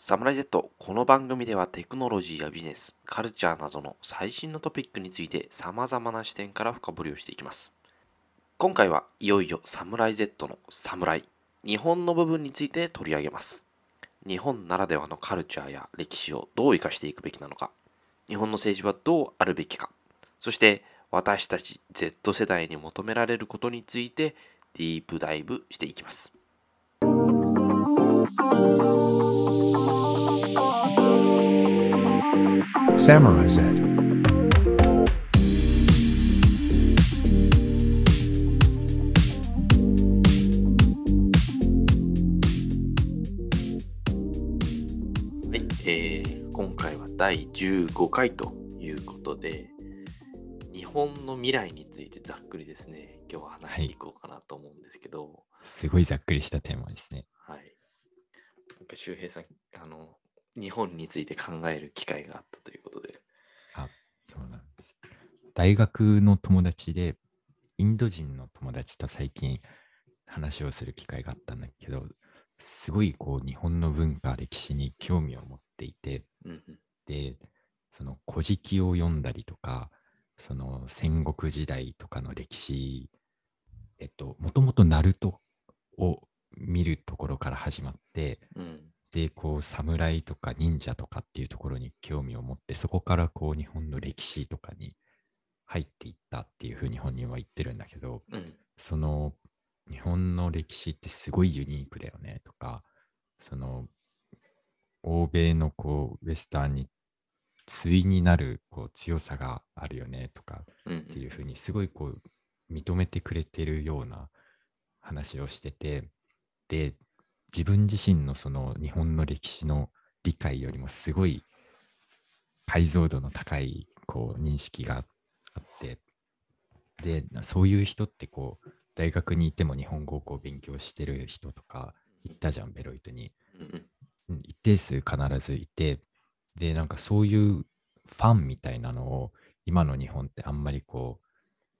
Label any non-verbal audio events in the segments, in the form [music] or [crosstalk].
サムライ Z この番組ではテクノロジーやビジネス、カルチャーなどの最新のトピックについて様々な視点から深掘りをしていきます。今回はいよいよサムライ Z のサムライ、日本の部分について取り上げます。日本ならではのカルチャーや歴史をどう生かしていくべきなのか、日本の政治はどうあるべきか、そして私たち Z 世代に求められることについてディープダイブしていきます。Samurai Z. はい、えー今回は第15回ということで、日本の未来についてざっくりですね、今日は話していこうかなと思うんですけど、すごいざっくりしたテーマですね。はい。なんか周平さん、あの、日本について考える機会があったということで、そうなんです。大学の友達で、インド人の友達と最近話をする機会があったんだけど、すごいこう日本の文化、歴史に興味を持っていて、うんうん、で、その古事記を読んだりとか、その戦国時代とかの歴史、えっと、もともとナルトを見るところから始まって、うん、で、こう、侍とか忍者とかっていうところに興味を持って、そこからこう、日本の歴史とかに入っていったっていうふうに本人は言ってるんだけど、うん、その、日本の歴史ってすごいユニークだよねとか、その、欧米のこう、ウェスタンに対になるこう強さがあるよねとかっていうふうにすごいこう認めてくれてるような話をしててで自分自身のその日本の歴史の理解よりもすごい解像度の高いこう認識があって。でそういう人ってこう大学にいても日本語をこう勉強してる人とかいたじゃんベロイトに。一定数必ずいて、で、なんかそういうファンみたいなのを今の日本ってあんまりこう、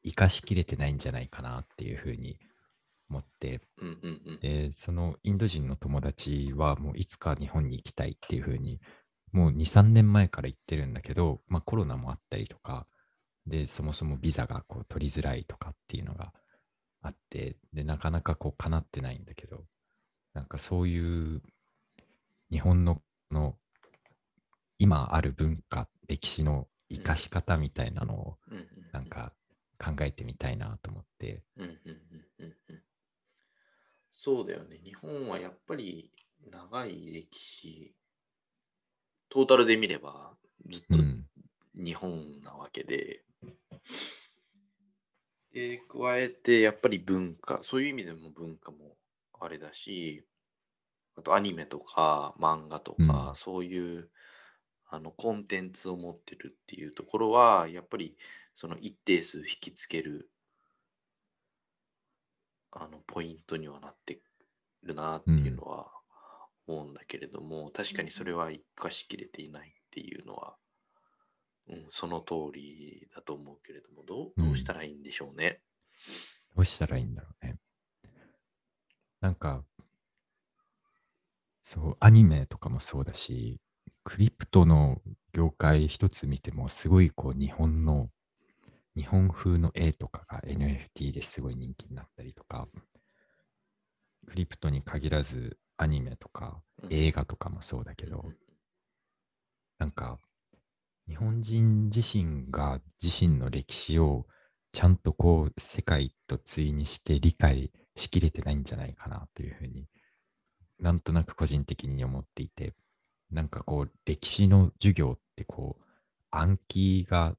生かしきれてないんじゃないかなっていうふうに思って、うんうんうん。で、そのインド人の友達はもういつか日本に行きたいっていうふうに、もう2、3年前から言ってるんだけど、まあコロナもあったりとか、で、そもそもビザがこう取りづらいとかっていうのがあって、で、なかなかこう叶ってないんだけど、なんかそういう日本のの今ある文化、歴史の生かし方みたいなのをなんか考えてみたいなと思って、うんうんうんうんうんそうだよね。日本はやっぱり長い歴史、トータルで見ればずっとうん、日本なわけで、で、加えてやっぱり文化、そういう意味でも文化もあれだし、あとアニメとか漫画とか、うん。そういうあのコンテンツを持ってるっていうところは、やっぱりその一定数引きつけるあのポイントにはなってるなっていうのは思うんだけれども、確かにそれは生かしきれていないっていうのは、うん、その通りだと思うけれども、どううんどうしたらいいんでしょうね。どうしたらいいんだろうね。なんか、そう、アニメとかもそうだし、クリプトの業界一つ見ても、すごいこう日本の、日本風の絵とかが NFT ですごい人気になったりとか、クリプトに限らずアニメとかうん。映画とかもそうだけど、うんなんか、日本人自身が自身の歴史をちゃんとこう世界と対にして理解しきれてないんじゃないかなというふうになんとなく個人的に思っていてなんかこう歴史の授業ってこう暗記が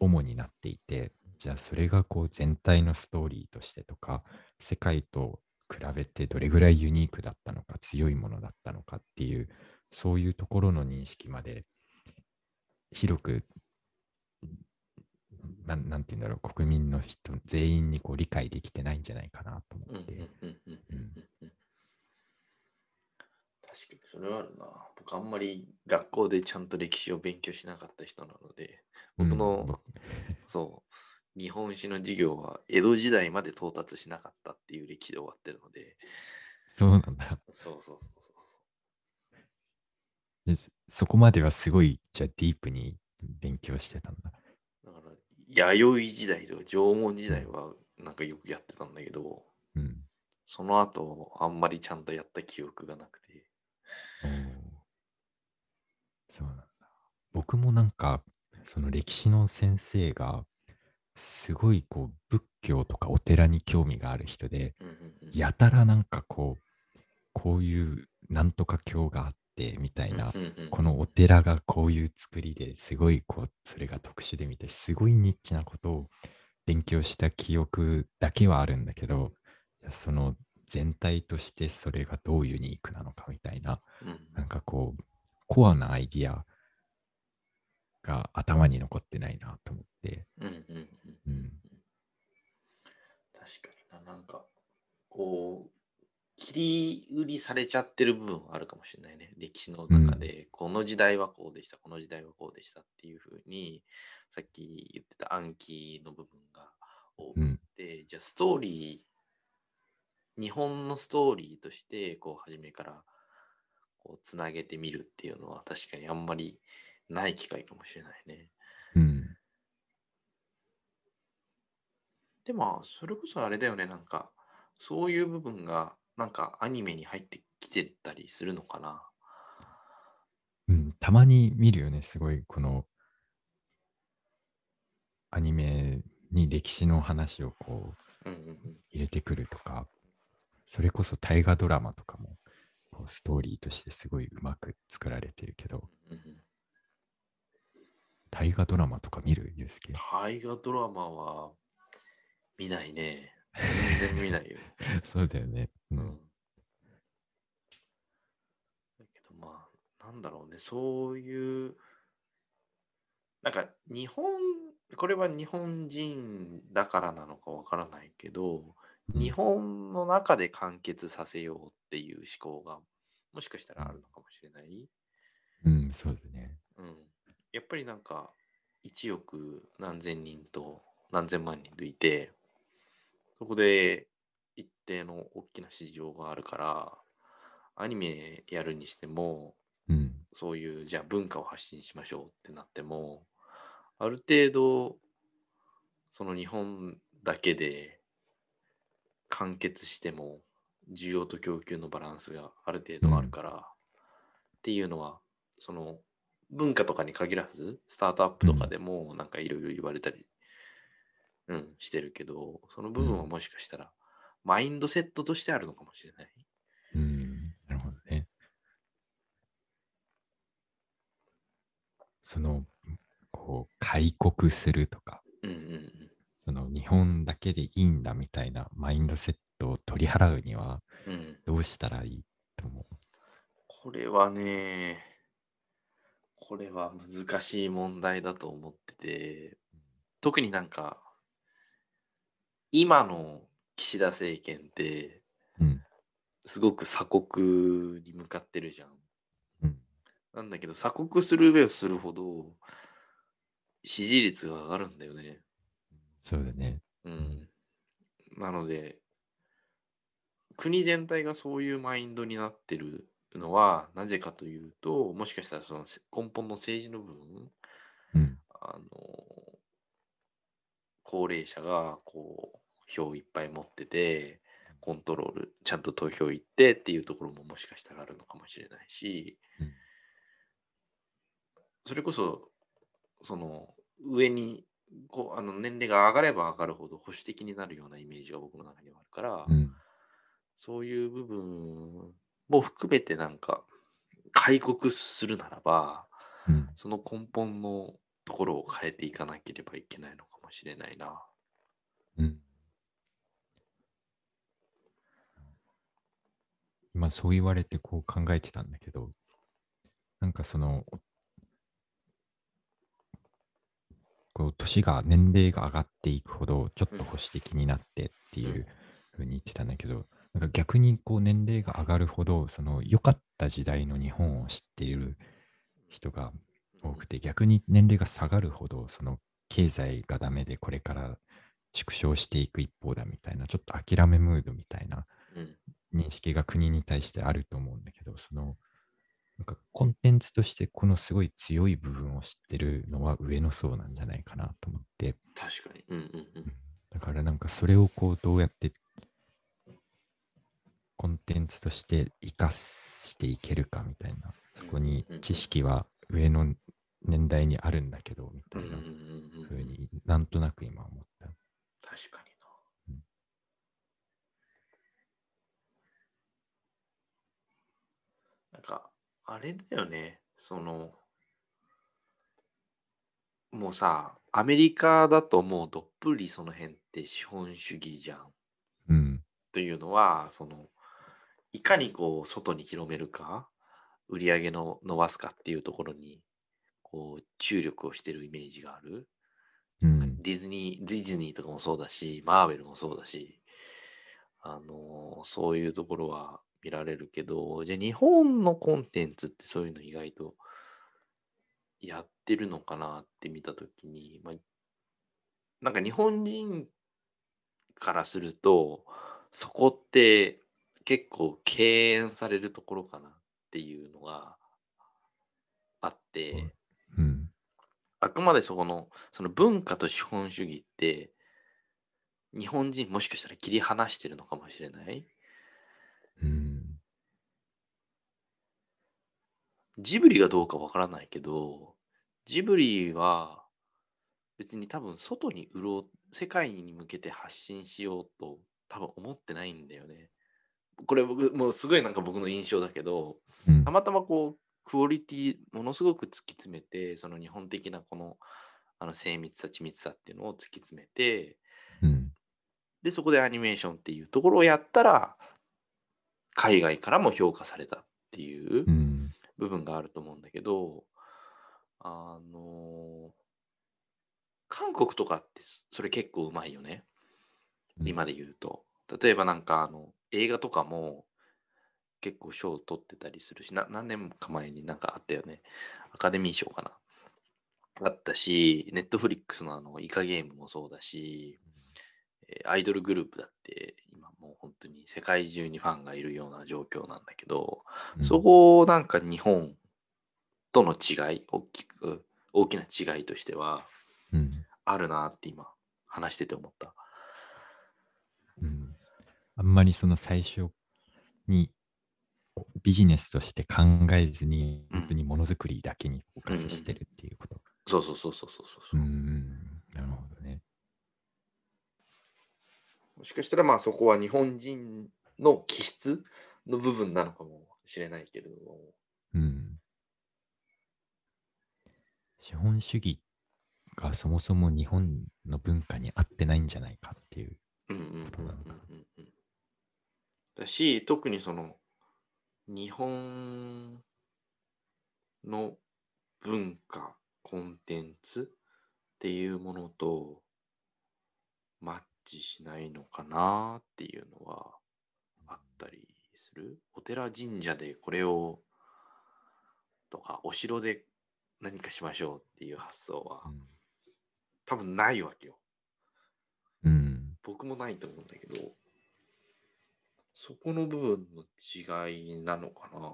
主になっていてじゃあそれがこう全体のストーリーとしてとか世界と比べてどれぐらいユニークだったのか強いものだったのかっていうそういうところの認識まで広くなんなんて言うんだろう国民の人全員にこう理解できてないんじゃないかなと思って、うんうんうんうんうん確かにそれはあるな。僕あんまり学校でちゃんと歴史を勉強しなかった人なので、僕うん [laughs] そう、日本史の授業は江戸時代まで到達しなかったっていう歴史で終わってるので、そうなんだ。そうそうそうそうでそこまではすごい、じゃあディープに勉強してたんだ。だから、弥生時代とか縄文時代はなんかよくやってたんだけど、うん。その後、あんまりちゃんとやった記憶がなくて。おーそうなんだ。僕もなんか、その歴史の先生が、すごいこう仏教とかお寺に興味がある人で、やたらなんかこう、こういうなんとか教があってみたいな、このお寺がこういう作りですごいこう、それが特殊でみたいな、すごいニッチなことを勉強した記憶だけはあるんだけど、その全体としてそれがどうユニークなのかみたいな、うん。なんかこう、コアなアイディアが頭に残ってないなと思って、うんうんうん。うん、確かにな、なんか、こう、切り売りされちゃってる部分はあるかもしれないね。歴史の中で、この時代はこうでした、この時代はこうでしたっていうふうに、さっき言ってた暗記の部分が多くうん、て、じゃあストーリー、日本のストーリーとして、こう、初めから、こう、つなげてみるっていうのは、確かにあんまりない機会かもしれないね。うん、でも、それこそあれだよね、なんか、そういう部分が、なんかアニメに入ってきてたりするのかな。うん、たまに見るよね、すごい、この、アニメに歴史の話をこう。入れてくるとか、それこそ大河ドラマとかも、こうストーリーとしてすごいうまく作られてるけど、大河ドラマとか見る？ユうスケ大河ドラマは見ないね。全然見ないよ。[laughs] そうだよね。う。うんん。だけどまあ、なんだろうね、そういう、なんか日本、これは日本人だからなのかわからないけど、日本の中で完結させようっていう思考がもしかしたらあるのかもしれない。うん、そうだね。うん。やっぱりなんか1億何千人と何千万人といて、そこで一定の大きな市場があるから、アニメやるにしても、うん。そういうじゃあ文化を発信しましょうってなっても、ある程度、その日本だけで完結しても、需要と供給のバランスがある程度あるから、っていうのは、その文化とかに限らず、スタートアップとかでもなんかいろいろ言われたり、うん、してるけど、その部分はもしかしたら、マインドセットとしてあるのかもしれない。うん。なるほどね。その、こう、開国するとか、うんうんうん。その日本だけでいいんだみたいなマインドセットを取り払うにはうんどうしたらいいと思これはね、これは難しい問題だと思ってて、特になんか、今の岸田政権って、う。うん。すごく鎖国に向かってるじゃん。うん。なんだけど、鎖国する上をするほど、支持率が上がるんだよね。そうだね。うん。なので、国全体がそういうマインドになってるのは、なぜかというと、もしかしたらそのせ根本の政治の部分、うん。あの、高齢者がこう、票いっぱい持ってて、コントロール、ちゃんと投票行ってっていうところももしかしたらあるのかもしれないし、うんそれこそ、その、上に、こう、あの、年齢が上がれば上がるほど保守的になるようなイメージが僕の中にはあるから、うん。そういう部分も含めてなんか、開国するならば、うん。その根本のところを変えていかなければいけないのかもしれないな。うん。今そう言われてこう考えてたんだけど、なんかその、こう年が、年齢が上がっていくほど、ちょっと保守的になってっていうふうに言ってたんだけど、なんか逆にこう年齢が上がるほど、その良かった時代の日本を知っている人が多くて、逆に年齢が下がるほど、その経済がダメでこれから縮小していく一方だみたいな、ちょっと諦めムードみたいなうん。認識が国に対してあると思うんだけど、その、なんかコンテンツとしてこのすごい強い部分を知ってるのは上の層なんじゃないかなと思って、確かに。うんうんうん。だからなんかそれをこうどうやってコンテンツとして活かしていけるかみたいな、そこに知識は上の年代にあるんだけど、みたいなうんうになんとなく今思った。確かにな。うんなんか、あれだよね。その、もうさ、アメリカだともうどっぷりその辺って資本主義じゃん。うん。というのは、その、いかにこう、外に広めるか、売り上げの伸ばすかっていうところに、こう、注力をしてるイメージがある。うん。ディズニー、ディズニーとかもそうだし、マーベルもそうだし、あのーそういうところは見られるけど、じゃあ日本のコンテンツってそういうの意外とやってるのかなって見たときに、まあ、なんか日本人からすると、そこって結構敬遠されるところかなっていうのがあって、うん。あくまでそこの、その文化と資本主義って、日本人もしかしたら切り離してるのかもしれない。うん。ジブリがどうかわからないけど、ジブリは別に多分外に売ろう、世界に向けて発信しようと多分思ってないんだよね。これ僕、もうすごいなんか僕の印象だけど、うんたまたまこう、クオリティものすごく突き詰めて、その日本的なこの、あの精密さ、緻密さっていうのを突き詰めて、うん。で、そこでアニメーションっていうところをやったら、海外からも評価されたっていううん。部分があると思うんだけど、あの韓国とかってそそれ結構うまいよね。今で言うと。例えばなんかあの映画とかも結構賞を取ってたりするし、な何年か前になんかあったよね。アカデミー賞かな。あったし、ネットフリックスのあのイカゲームもそうだし、えーアイドルグループだって今もう本当に世界中にファンがいるような状況なんだけど、うんそこをなんか日本との違い、大きく、大きな違いとしてはうん。あるなって今話してて思った。うん。あんまりその最初にビジネスとして考えずに、うん本当にものづくりだけにフォーカスしてるっていうこと。そうそうそうそうそうそうう。ん。なるほどね。もしかしたらまあそこは日本人の気質の部分なのかもしれないけれども。うん。資本主義がそもそも日本の文化に合ってないんじゃないかっていう。ことなの。だし、特にその日本の文化、コンテンツっていうものとマッチしないのかなっていうのはあったりする？お寺神社でこれをとか、お城で何かしましょうっていう発想は多分ないわけよ。うん。うん。僕もないと思うんだけど、そこの部分の違いなのかな？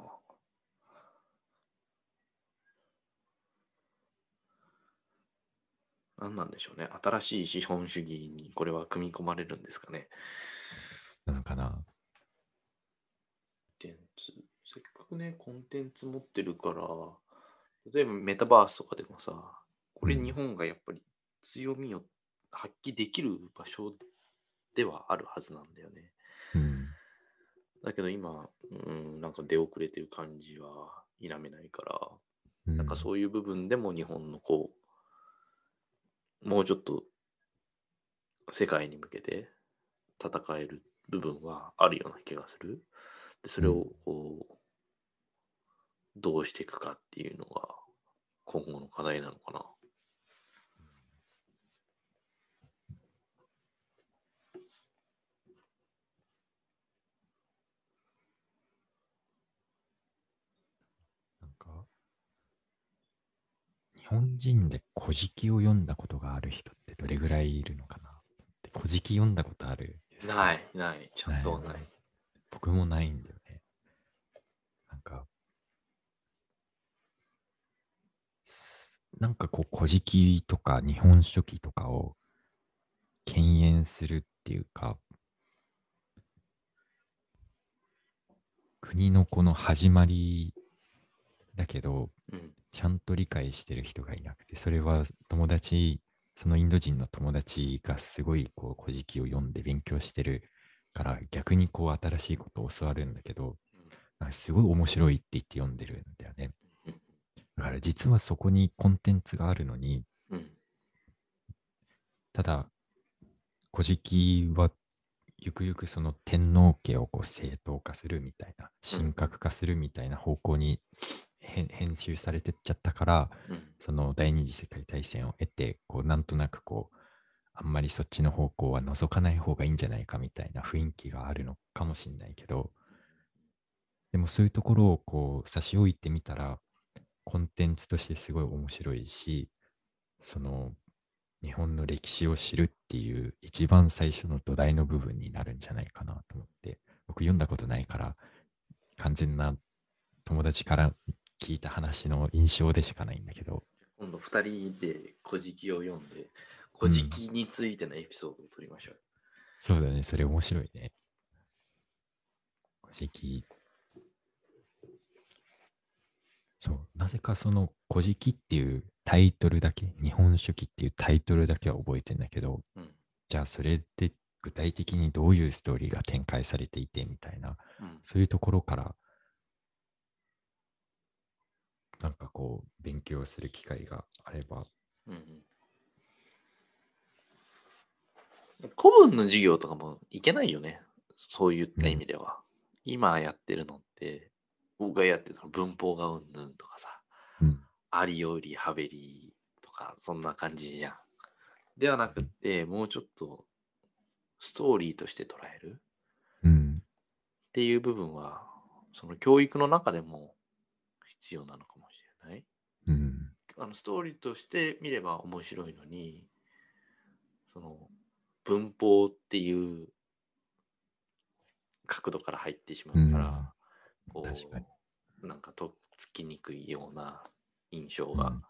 何なんでしょうね。新しい資本主義にこれは組み込まれるんですかね。なのかな。コンテンツ。せっかくね、コンテンツ持ってるから、例えばメタバースとかでもさ、これうん日本がやっぱり強みを発揮できる場所ではあるはずなんだよね。うん。だけど今、うん、なんか出遅れてる感じは否めないから、うんなんかそういう部分でも日本のこう、もうちょっと世界に向けて戦える部分はあるような気がする。で、それをこう、どうしていくかっていうのが今後の課題なのかな。なんか、日本人で古事記を読んだことがある人ってどれぐらいいるのかな？って古事記読んだことある？ない、ない、ちゃんとない。僕もないんだよね。なんか、なんかこう、古事記とか日本書紀とかを敬遠するっていうか、国のこの始まりだけど、うん。ちゃんと理解してる人がいなくて、それは友達、そのインド人の友達がすごいこう古事記を読んで勉強してるから、逆にこう新しいことを教わるんだけど、すごい面白いって言って読んでるんだよね。うんだから実はそこにコンテンツがあるのに、うん。ただ、古事記はゆくゆくその天皇家をこう正当化するみたいな、神格化するみたいな方向に編編集されてっちゃったから、うん。その第二次世界大戦を得て、こうなんとなくこう、あんまりそっちの方向は覗かない方がいいんじゃないかみたいな雰囲気があるのかもしれないけど、でもそういうところをこう差し置いてみたら、コンテンツとしてすごい面白いし、その日本の歴史を知るっていう一番最初の土台の部分になるんじゃないかなと思って、僕読んだことないから、完全な友達から聞いた話の印象でしかないんだけど、今度二人で古事記を読んで、古事記についてのエピソードを取りましょう。そうだね、それ面白いね。古事記。そう、なぜかその古事記っていうタイトルだけ、日本書紀っていうタイトルだけは覚えてんだけど、うん。じゃあそれって具体的にどういうストーリーが展開されていてみたいな、うん。そういうところから、なんかこう、勉強する機会があれば、うんうん、古文の授業とかもいけないよね。そういった意味では。今やってるのって、僕がやってたの文法がうんぬんとかさ、うん、ありよりはべりとか、そんな感じじゃん。ではなくって、もうちょっとストーリーとして捉えるうん、っていう部分は、その教育の中でも必要なのかもしれない。うん、あのストーリーとして見れば面白いのに、その文法っていう角度から入ってしまうから、こ確かにう、なんかとっつきにくいような印象がうん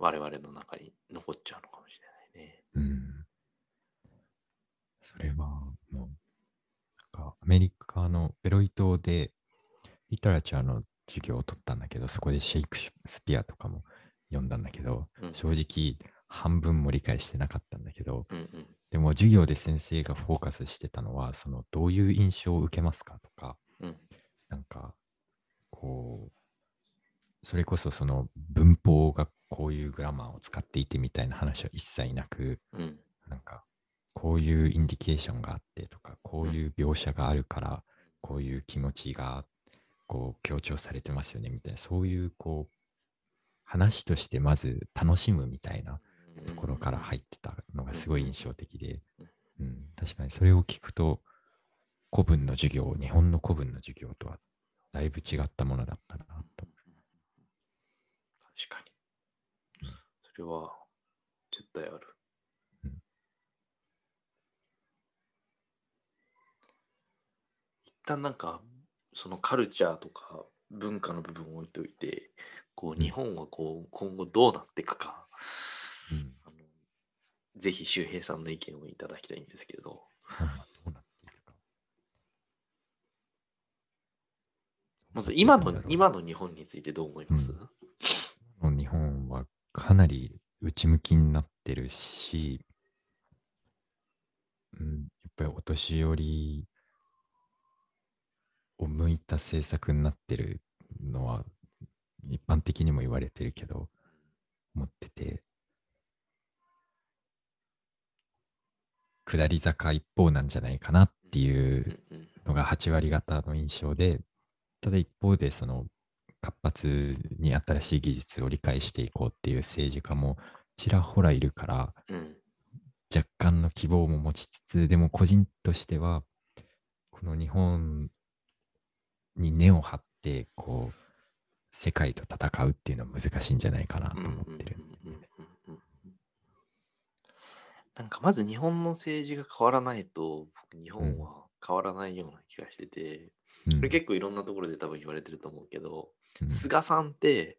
我々の中に残っちゃうのかもしれないね。うん。それはもう、なんかアメリカのベロイ島でリタラチャーの授業を取ったんだけど、そこでシェイクスピアとかも読んだんだけど、うん。正直半分も理解してなかったんだけど、うんうん。でも授業で先生がフォーカスしてたのは、そのどういう印象を受けますかとか、うん。なんか、こう、それこそその文法がこういうグラマーを使っていてみたいな話は一切なく、うん。なんか、こういうインディケーションがあってとか、こういう描写があるから、こういう気持ちが、こう、強調されてますよね、みたいな、そういう、こう、話としてまず楽しむみたいなところから入ってたのがすごい印象的で、うん、確かにそれを聞くと、古文の授業、日本の古文の授業とはだいぶ違ったものだったなと。確かに。それは絶対ある。うん一旦なんか、そのカルチャーとか文化の部分を置いといて、こううん。日本はこう今後どうなっていくか、うん、あのぜひ周平さんの意見をいただきたいんですけれど。[laughs] まず今の今の日本についてどう思います、うん。日本はかなり内向きになってるし、うん、やっぱりお年寄りを向いた政策になってるのは一般的にも言われてるけど、思ってて、下り坂一方なんじゃないかなっていうのが8割方の印象で、ただ一方でその活発に新しい技術を理解していこうっていう政治家もちらほらいるから、うん。若干の希望も持ちつつ、でも個人としては、この日本に根を張って、こう、世界と戦うっていうのは難しいんじゃないかなと思ってる。なんかまず日本の政治が変わらないと僕日本は変わらないような気がしてて、うんこれ結構いろんなところで多分言われてると思うけど、うん菅さんって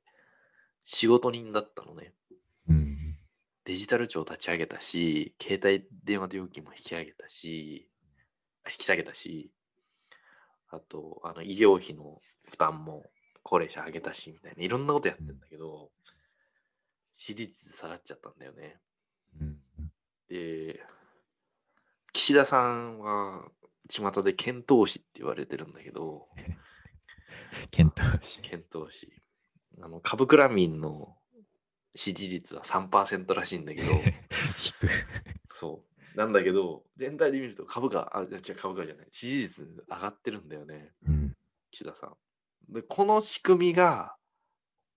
仕事人だったのね。うん。デジタル庁立ち上げたし、携帯電話料金も引き上げたし、あ引き下げたし、あと、あの医療費の負担も高齢者上げたし、みたいな、いろんなことやってんだけど、支持率下がっちゃったんだよね。うん。で、岸田さんは、巷で検討士って言われてるんだけど、検討し。検討士。あの、株クラ民の支持率は3%らしいんだけど。[laughs] そう。なんだけど、全体で見ると株価、あ、違う株価じゃない、支持率上がってるんだよね、うん。岸田さん。で、この仕組みが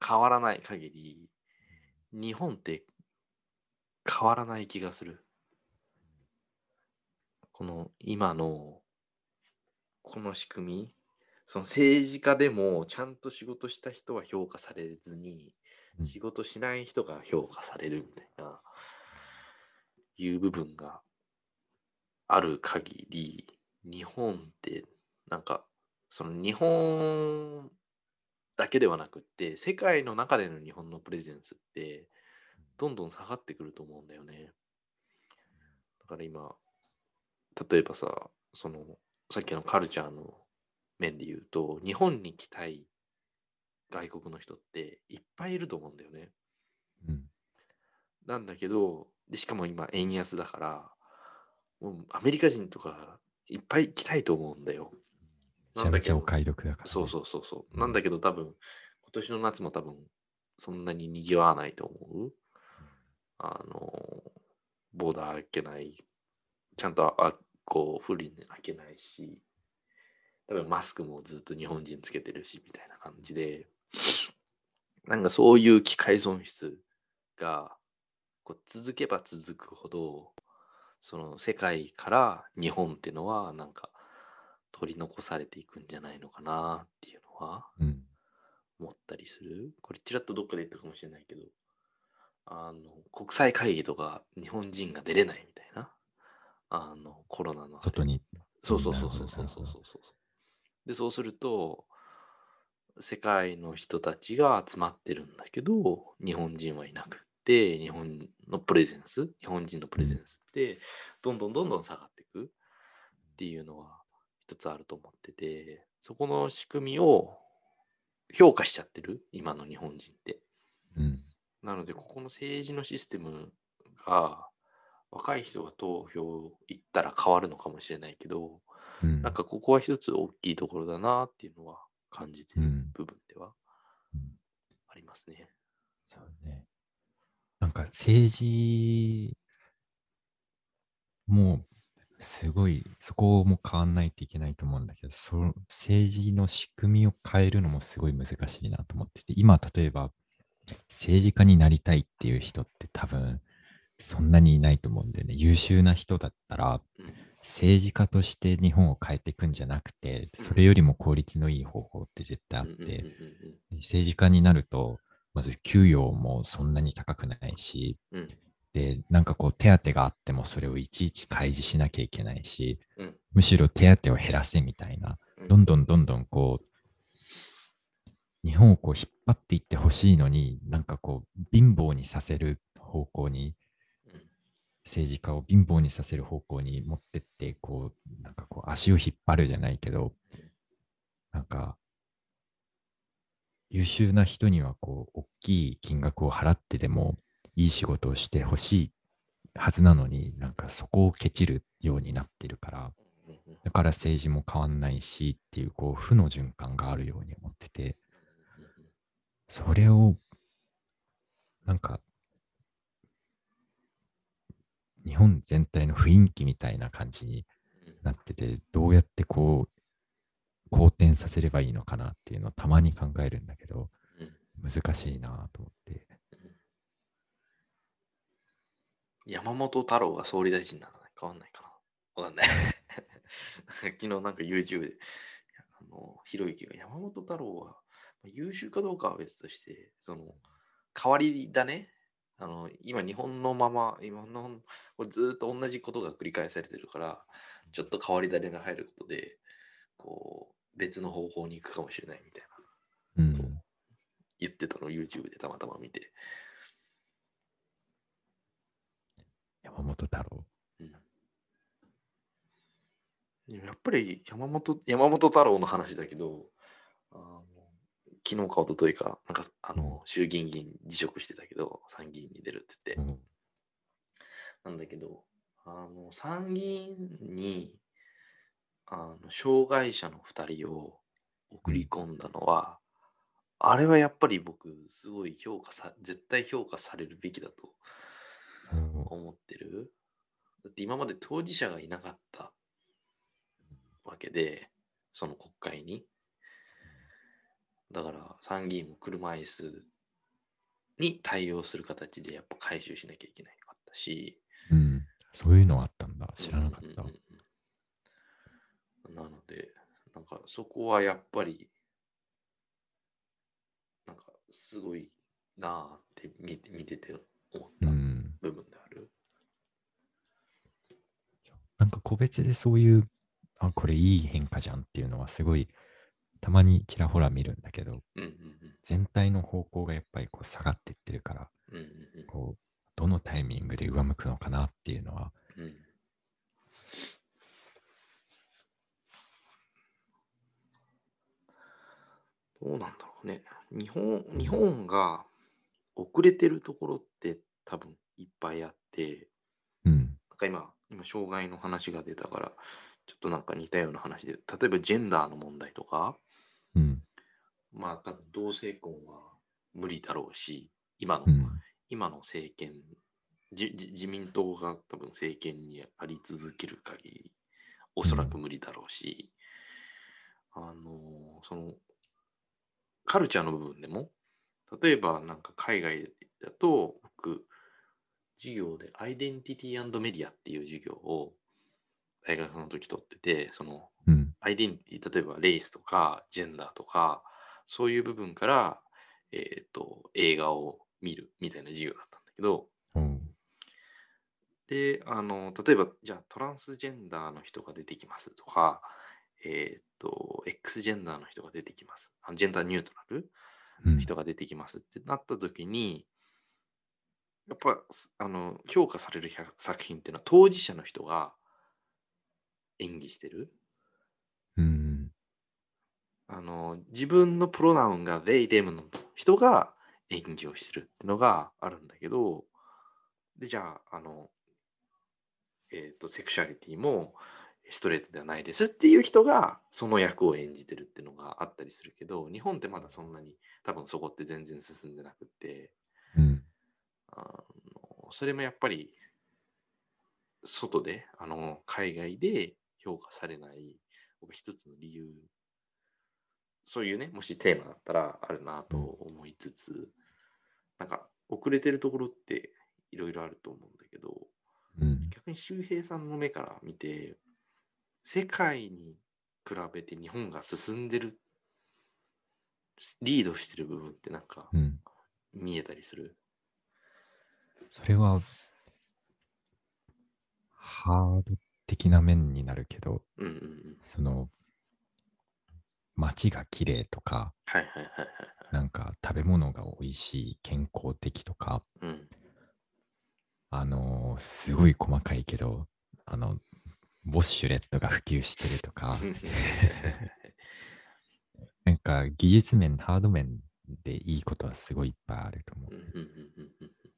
変わらない限り、日本って変わらない気がする。この今のこの仕組み、その政治家でもちゃんと仕事した人は評価されずに、うん仕事しない人が評価されるみたいな、いう部分がある限り、日本ってなんか、その日本だけではなくって、世界の中での日本のプレゼンスって、どんどん下がってくると思うんだよね。だから今、例えばさ、その、さっきのカルチャーの面で言うと、日本に来たい外国の人っていっぱいいると思うんだよね。うん。なんだけど、でしかも今円安だから、もうアメリカ人とかいっぱい来たいと思うんだよ。めちゃめちゃお買い得だから、ね。そうそうそうそう。うんなんだけど多分、今年の夏も多分、そんなに賑わわないと思う。あの、ボーダー開けない。ちゃんとあこう、フリーに開けないし、多分マスクもずっと日本人つけてるし、みたいな感じで、なんかそういう機械損失がこう続けば続くほど、その世界から日本ってのはなんか取り残されていくんじゃないのかなっていうのはうん。思ったりする？これちらっとどっかで言ったかもしれないけど、あの、国際会議とか日本人が出れないみたいな。あの、コロナの。外に。そうそうそうそうそうそうそうそう。で、そうすると、世界の人たちが集まってるんだけど、日本人はいなくって、日本のプレゼンス、日本人のプレゼンスって、どんどんどんどん下がっていくっていうのは一つあると思ってて、そこの仕組みを評価しちゃってる、今の日本人って。うん。なので、ここの政治のシステムが、若い人が投票行ったら変わるのかもしれないけど、うん。なんかここは一つ大きいところだなっていうのは感じてるうん部分ではうんありますね。そうね。か政治もうすごい、そこも変わんないといけないと思うんだけど、その政治の仕組みを変えるのもすごい難しいなと思ってて、今例えば政治家になりたいっていう人って多分そんなにいないと思うんだよね。優秀な人だったらうん政治家として日本を変えていくんじゃなくて、それよりも効率のいい方法って絶対あって、うん政治家になると、まず給与もそんなに高くないし、うん。で、なんかこう手当があってもそれをいちいち開示しなきゃいけないし、うん。むしろ手当を減らせみたいな、うん。どんどんどんどんこう、日本をこう引っ張っていってほしいのに、なんかこう貧乏にさせる方向に、うん。政治家を貧乏にさせる方向に持ってって、こう、なんかこう足を引っ張るじゃないけど、なんか、優秀な人にはこう、大きい金額を払ってでも、いい仕事をしてほしいはずなのに、なんかそこをケチるようになってるから、だから政治も変わんないしっていう、こう、負の循環があるように思ってて、それを、なんか、日本全体の雰囲気みたいな感じになってて、どうやってこう、好転させればいいのかなっていうのをたまに考えるんだけど、うん難しいなと思って。山本太郎が総理大臣なら変わんないかな。わかんない。[laughs] 昨日なんか YouTube で、あの、ひろゆきが山本太郎はまあ優秀かどうかは別として、その、代わりだね。あの、今日本のまま、今の、ずーっと同じことが繰り返されてるから、ちょっと変わり種が入ることで、こう、別の方向に行くかもしれないみたいなうん。言ってたのを YouTube でたまたま見て。山本太郎。うんやっぱり山本山本太郎の話だけど、あの昨日か一昨日か、なんかあの衆議院議員辞職してたけど、参議院に出るって言って、うんなんだけど、あの参議院にあの障害者の2人を送り込んだのは、あれはやっぱり僕、すごい評価さ、絶対評価されるべきだとうん思ってる。だって今まで当事者がいなかったわけで、その国会に。だから参議院も車椅子に対応する形でやっぱ回収しなきゃいけないかったし、うん。そういうのあったんだ。知らなかった。うんうんうんうんなので、なんかそこはやっぱり、なんかすごいなあって見て見てて思ったうん。部分である。なんか個別でそういう、あ、これいい変化じゃんっていうのはすごい、たまにちらほら見るんだけど、うんうん全体の方向がやっぱりこう下がっていってるから、うんうんうんこう、どのタイミングで上向くのかなっていうのは、うんどうなんだろうね。日本日本が遅れてるところって多分いっぱいあって、うん。なんか今、今、障害の話が出たから、ちょっとなんか似たような話で、例えばジェンダーの問題とか、うん。まあ多分同性婚は無理だろうし、今の、うん。今の政権、じじ自民党が多分政権にあり続ける限り、おそらく無理だろうし、あの、その、カルチャーの部分でも、例えばなんか海外だと、僕、授業でアイデンティティメディアっていう授業を大学の時取ってて、そのうん。アイデンティティ、例えばレイスとかジェンダーとか、そういう部分から、えっ、と、映画を見るみたいな授業だったんだけど、おうで、あの、例えば、じゃあトランスジェンダーの人が出てきますとか、えっ、と、X ジェンダーの人が出てきます。あジェンダーニュートラルうんの人が出てきますってなった時に、やっぱ、すあの、評価される作品っていうのは当事者の人が演技してる。うん。あの、自分のプロナウンが they, them の人が演技をしてるってのがあるんだけど、で、じゃあ、あの、えっ、と、セクシュアリティもストレートではないですっていう人がその役を演じてるっていうのがあったりするけど、日本ってまだそんなに多分そこって全然進んでなくって、うん。あのそれもやっぱり外で、あの、海外で評価されない僕一つの理由、そういうね、もしテーマだったらあるなと思いつつ、なんか遅れてるところっていろいろあると思うんだけど、うん。逆に周平さんの目から見て、世界に比べて日本が進んでる、リードしてる部分ってなんかうん。見えたりする？それは、ハード的な面になるけど、うんうんうん。その、街が綺麗とか、はいはいはいはい。なんか食べ物が美味しい、健康的とか、うん。あのーすごい細かいけど、あの、ウォシュレットが普及してるとか、[laughs] なんか技術面、ハード面でいいことはすごいいっぱいあると思う。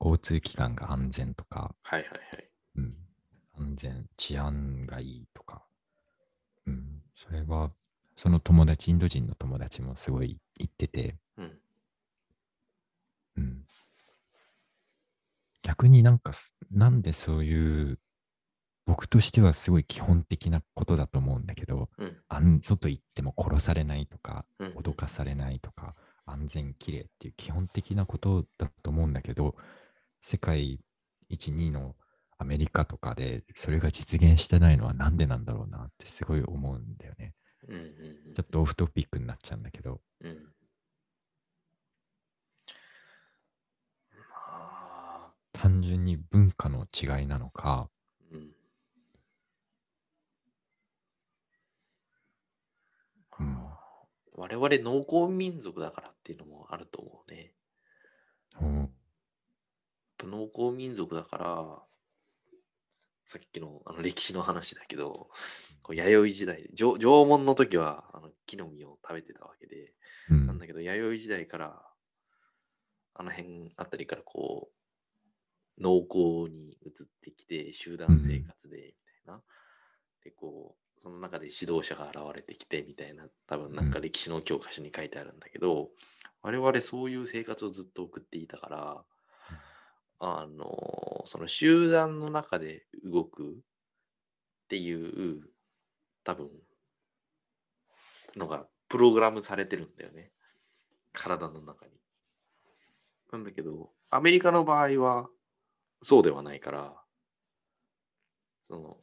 交通機関が安全とか、はいはいはい。うん、安全、治安がいいとか、うん、それは、その友達、インド人の友達もすごい言ってて、うん。うん、逆になんかす、なんでそういう、僕としてはすごい基本的なことだと思うんだけど、うん。あん外行っても殺されないとか、うん。脅かされないとか、安全きれいっていう基本的なことだと思うんだけど、世界1、2のアメリカとかでそれが実現してないのはなんでなんだろうなってすごい思うんだよね。うんうんうん。ちょっとオフトピックになっちゃうんだけど、うん。まあ、単純に文化の違いなのか、うん。我々農耕民族だからっていうのもあると思うね。うん農耕民族だから、さっきのあの歴史の話だけど、こう弥生時代、縄縄文の時はあの木の実を食べてたわけで、うんなんだけど、弥生時代から、あの辺あたりからこう、農耕に移ってきて、集団生活で、みたいな。で、こう、その中で指導者が現れてきて、みたいな、多分なんか歴史の教科書に書いてあるんだけど、我々そういう生活をずっと送っていたから、あの、その集団の中で動くっていう、多分、のがプログラムされてるんだよね。体の中に。なんだけど、アメリカの場合はそうではないから、その、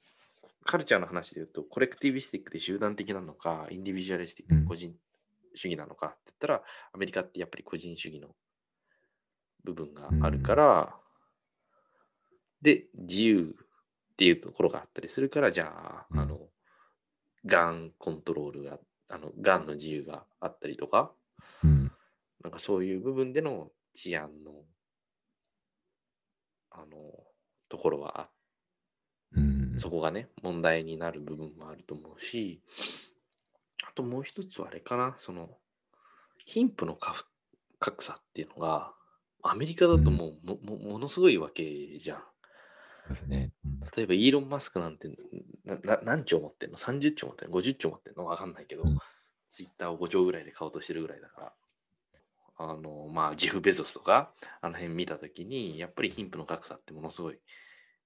カルチャーの話で言うと、コレクティビスティックで集団的なのか、インディビジュアリスティックうん。で個人主義なのかって言ったら、アメリカってやっぱり個人主義の部分があるから、で、自由っていうところがあったりするから、じゃあ、うん。あの、がんコントロールが、あの、がんの自由があったりとか、うん。なんかそういう部分での治安の、あの、ところはあうんそこがね、問題になる部分もあると思うし、あともう一つはあれかな、その、貧富の格格差っていうのが、アメリカだともうも,も、ものすごいわけじゃん。ね。うん例えばイーロン・マスクなんてなな何兆持ってんの ?30 兆持ってんの ?50 兆持ってんの？わかんないけど、うんツイッターを5兆ぐらいで買おうとしてるぐらいだから。あの、まあ、ジェフ・ベゾスとか、あの辺見たときに、やっぱり貧富の格差ってものすごい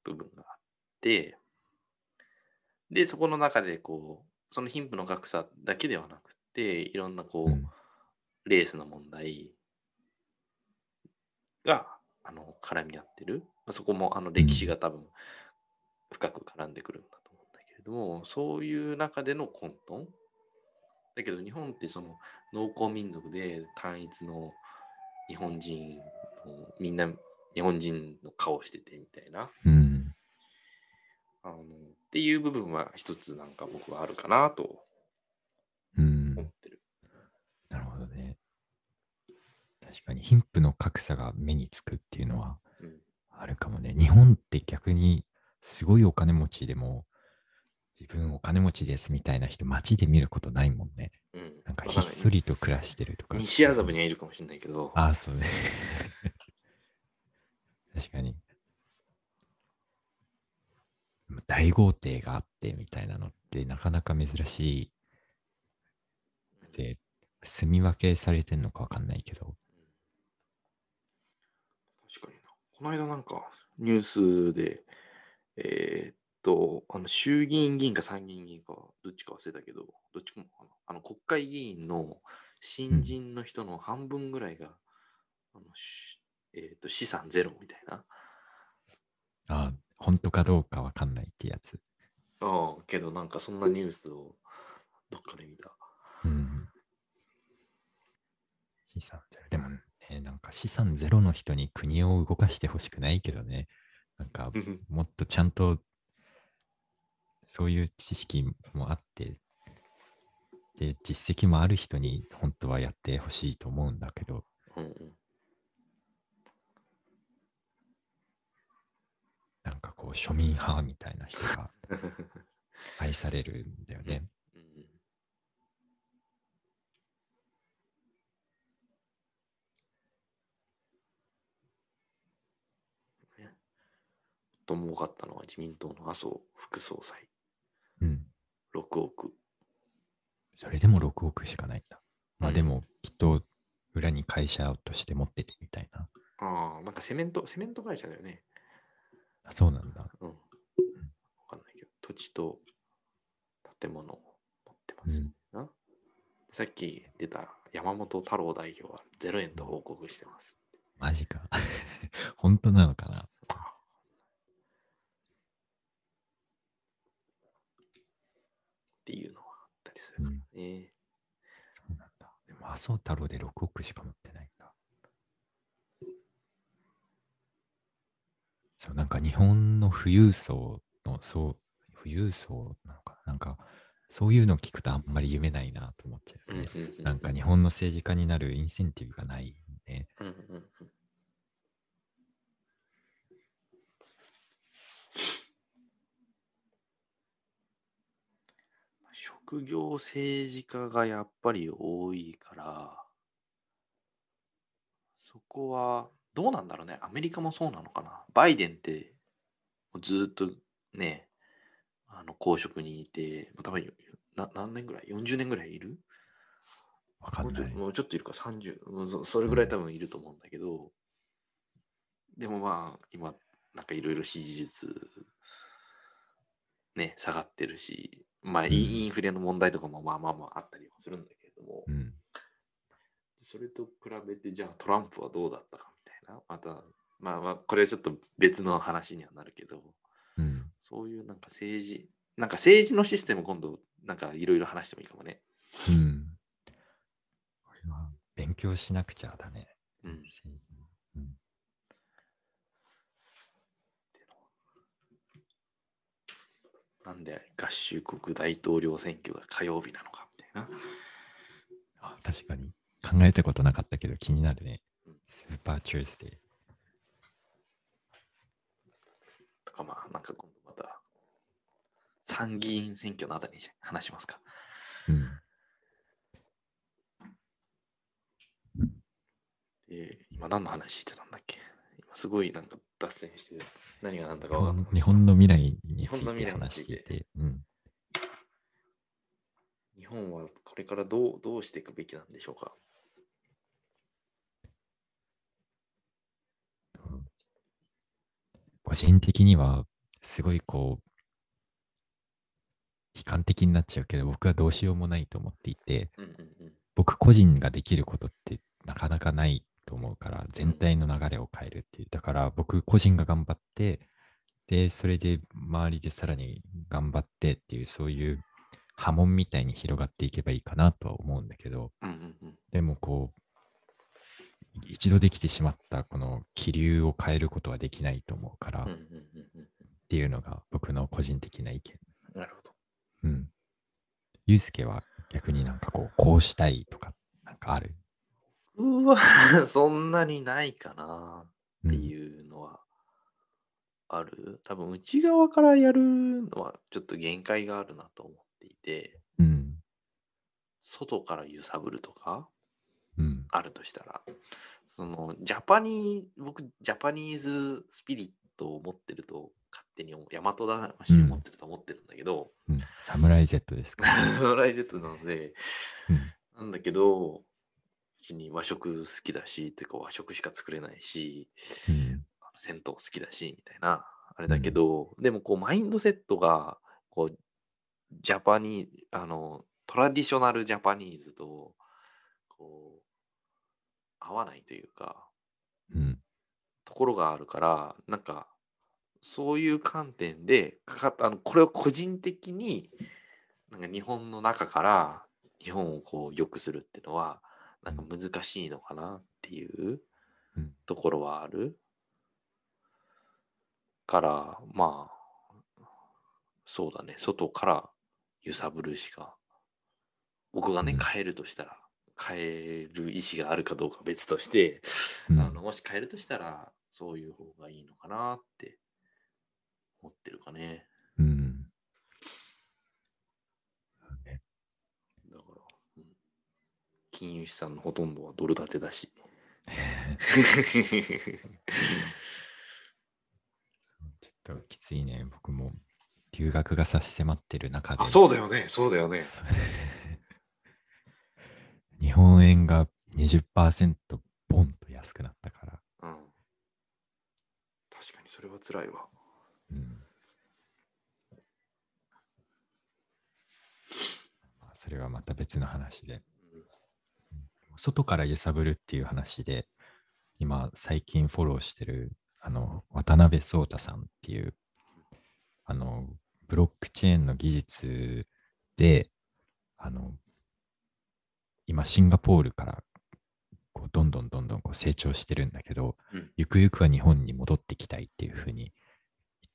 部分があって、で、そこの中で、こう、その貧富の格差だけではなくて、いろんな、こう、うん。レースの問題があの絡み合ってる。まあそこもあの歴史が多分深く絡んでくるんだと思うんだけれども、そういう中での混沌。だけど日本ってその農耕民族で単一の日本人のみんな日本人の顔しててみたいな。うん。あのっていう部分は一つなんか僕はあるかなとうん思ってる。なるほどね。確かに貧富の格差が目につくっていうのはうんあるかもね。日本って逆にすごいお金持ちでも自分お金持ちですみたいな人街で見ることないもんね。うん、なんかわひっそりと暮らしてるとか。西麻布にはいるかもしれないけど、ああ、そうね。[laughs] 確かに。大豪邸があってみたいなのってなかなか珍しい。で、住み分けされてんのかわかんないけど。確かにな。この間なんかニュースで、えーっと、あの衆議院議員か参議院議員か、どっちか忘れたけど、どっちかも。あの国会議員の新人の人の半分ぐらいが、あのしえーっと資産ゼロみたいな。ああ、本当かどうかわかんないってやつ。ああ、けどなんかそんなニュースをどっかで見た。うん。資産ゼロ。でもね、なんか資産ゼロの人に国を動かしてほしくないけどね。なんか [laughs] もっとちゃんとそういう知識もあって、で、実績もある人に本当はやってほしいと思うんだけど、うんうん。なんかこう庶民派みたいな人が [laughs] 愛されるんだよね。うんね最も多かったのは自民党の麻生副総裁うん。6億。それでも6億しかないんだ。まあうんでもきっと裏に会社として持っててみたいな。ああ、なんかセメント、セメント会社だよね。あそうなんだ。うん。わかんないけど、土地と建物を持ってます。うん。なさっき出た山本太郎代表は0円と報告してます。マジか。[laughs] 本当なのかなっていうのはあったりするからね。そうなんだ。でも麻生太郎で6億しか持ってないんだ。そう、なんか日本の富裕層の、そう、富裕層なのかななんか、そういうのを聞くとあんまり夢ないなと思っちゃうよね。なんか日本の政治家になるインセンティブがないね。うんうんうん職業政治家がやっぱり多いから、そこはどうなんだろうね。アメリカもそうなのかな。バイデンってずっとね、あの公職にいて、多分な何年ぐらい ?40 年ぐらいいる？もうちょわかんない。もうちょっといるか、30、うんそそれぐらい多分いると思うんだけど、でもまあ、今、なんかいろいろ支持率、ね、下がってるし、まあ、インうんインフレの問題とかもまあまあまああったりはするんだけれども、うん。それと比べて、じゃあトランプはどうだったかな、また、まあまあ、これはちょっと別の話にはなるけど、うん。そういうなんか政治、なんか政治のシステム今度、なんかいろいろ話してもいいかもね。うん。これは勉強しなくちゃだね。うん。政治うんなんで合衆国大統領選挙が火曜日なのかみたいな。あ確かに。考えたことなかったけど気になるねうん。スーパーチュースデー。とかまあなんか今度また参議院選挙のあたりに話しますか。うん。えー今何の話してたんだっけ今すごいなんか脱線して何が何だ日か分かんない。本日本の未来について日本の未来に話していて、うん。日本はこれからどうどうしていくべきなんでしょうか個人的には、すごいこう、悲観的になっちゃうけど、僕はどうしようもないと思っていて、うんうんうん。僕個人ができることってなかなかないと思うから、全体の流れを変えるっていう。だから僕個人が頑張って、で、それで周りでさらに頑張ってっていう、そういう波紋みたいに広がっていけばいいかなとは思うんだけど、うんうんうん。でもこう、一度できてしまったこの気流を変えることはできないと思うから、っうんうんうんうんていうのが僕の個人的な意見。なるほど。うん。ゆうすけは逆になんかこう、こうしたいとか、なんかある？うわ、[laughs] そんなにないかなってうんいうのはある。多分内側からやるのはちょっと限界があるなと思っていて、うん。外から揺さぶるとかうん。あるとしたら、そのジャパニー、僕、ジャパニーズスピリットを持ってると勝手に大和魂を持ってると思ってるんだけど、うん。サムライ Z ですか？[laughs] ライゼットなので、うん。なんだけど、うちに和食好きだし、てか和食しか作れないし、うん。銭湯好きだし、みたいな、あれだけど、でもこう、マインドセットが、こう、ジャパニー、あの、トラディショナルジャパニーズと、こう、合わないというか、うん。ところがあるから、なんか、そういう観点でかかっあの、これを個人的に、なんか日本の中から日本をこう良くするっていうのは、なんか難しいのかなっていううん。ところはある。から、まあ、そうだね、外から揺さぶるしか、僕がね、うん。変えるとしたら、変える意思があるかどうかは別として、うんあのもし変えるとしたら、そういう方がいいのかなって思ってるかね。うん。だから、うん金融資産のほとんどはドル建てだし。[laughs] ちょっときついね。僕も留学が差し迫ってる中で。あ、そうだよね、そうだよね。日本円が20%ボンと安くなったから。うん。確かにそれは辛いわ。うんまあそれはまた別の話で。外から揺さぶるっていう話で、今最近フォローしてるあの渡辺壮太さんっていうあのブロックチェーンの技術であの今シンガポールからこうどんどんどんどんこう成長してるんだけど、うんゆくゆくは日本に戻ってきたいっていうふうに言っ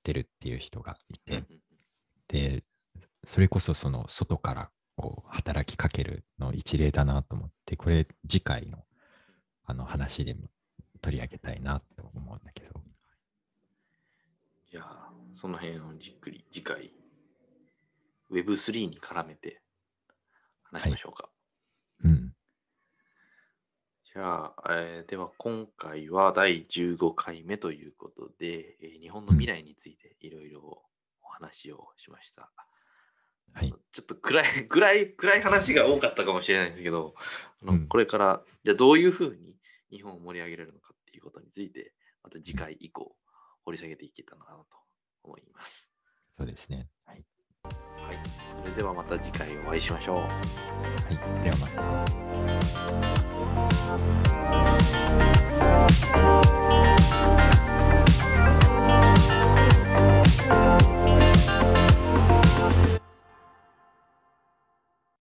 てるっていう人がいて、うんで、それこそその外からこう働きかけるの一例だなと思って、これ次回のあの話でも取り上げたいなと思うんだけど。じゃあ、その辺をじっくり次回、Web3 に絡めて話しましょうか。うん。じゃあ、えーでは今回は第15回目ということで、えー日本の未来についていろいろお話をしました。はい。ちょっと暗い、[laughs] 暗い、暗い話が多かったかもしれないんですけど、あのうんこれから、じゃあどういうふうに日本を盛り上げられるのかっていうことについて、また次回以降、掘り下げていけたらなと思います。そうですね。はい。はい。それではまた次回お会いしましょう。はい。ではまた。Thank you.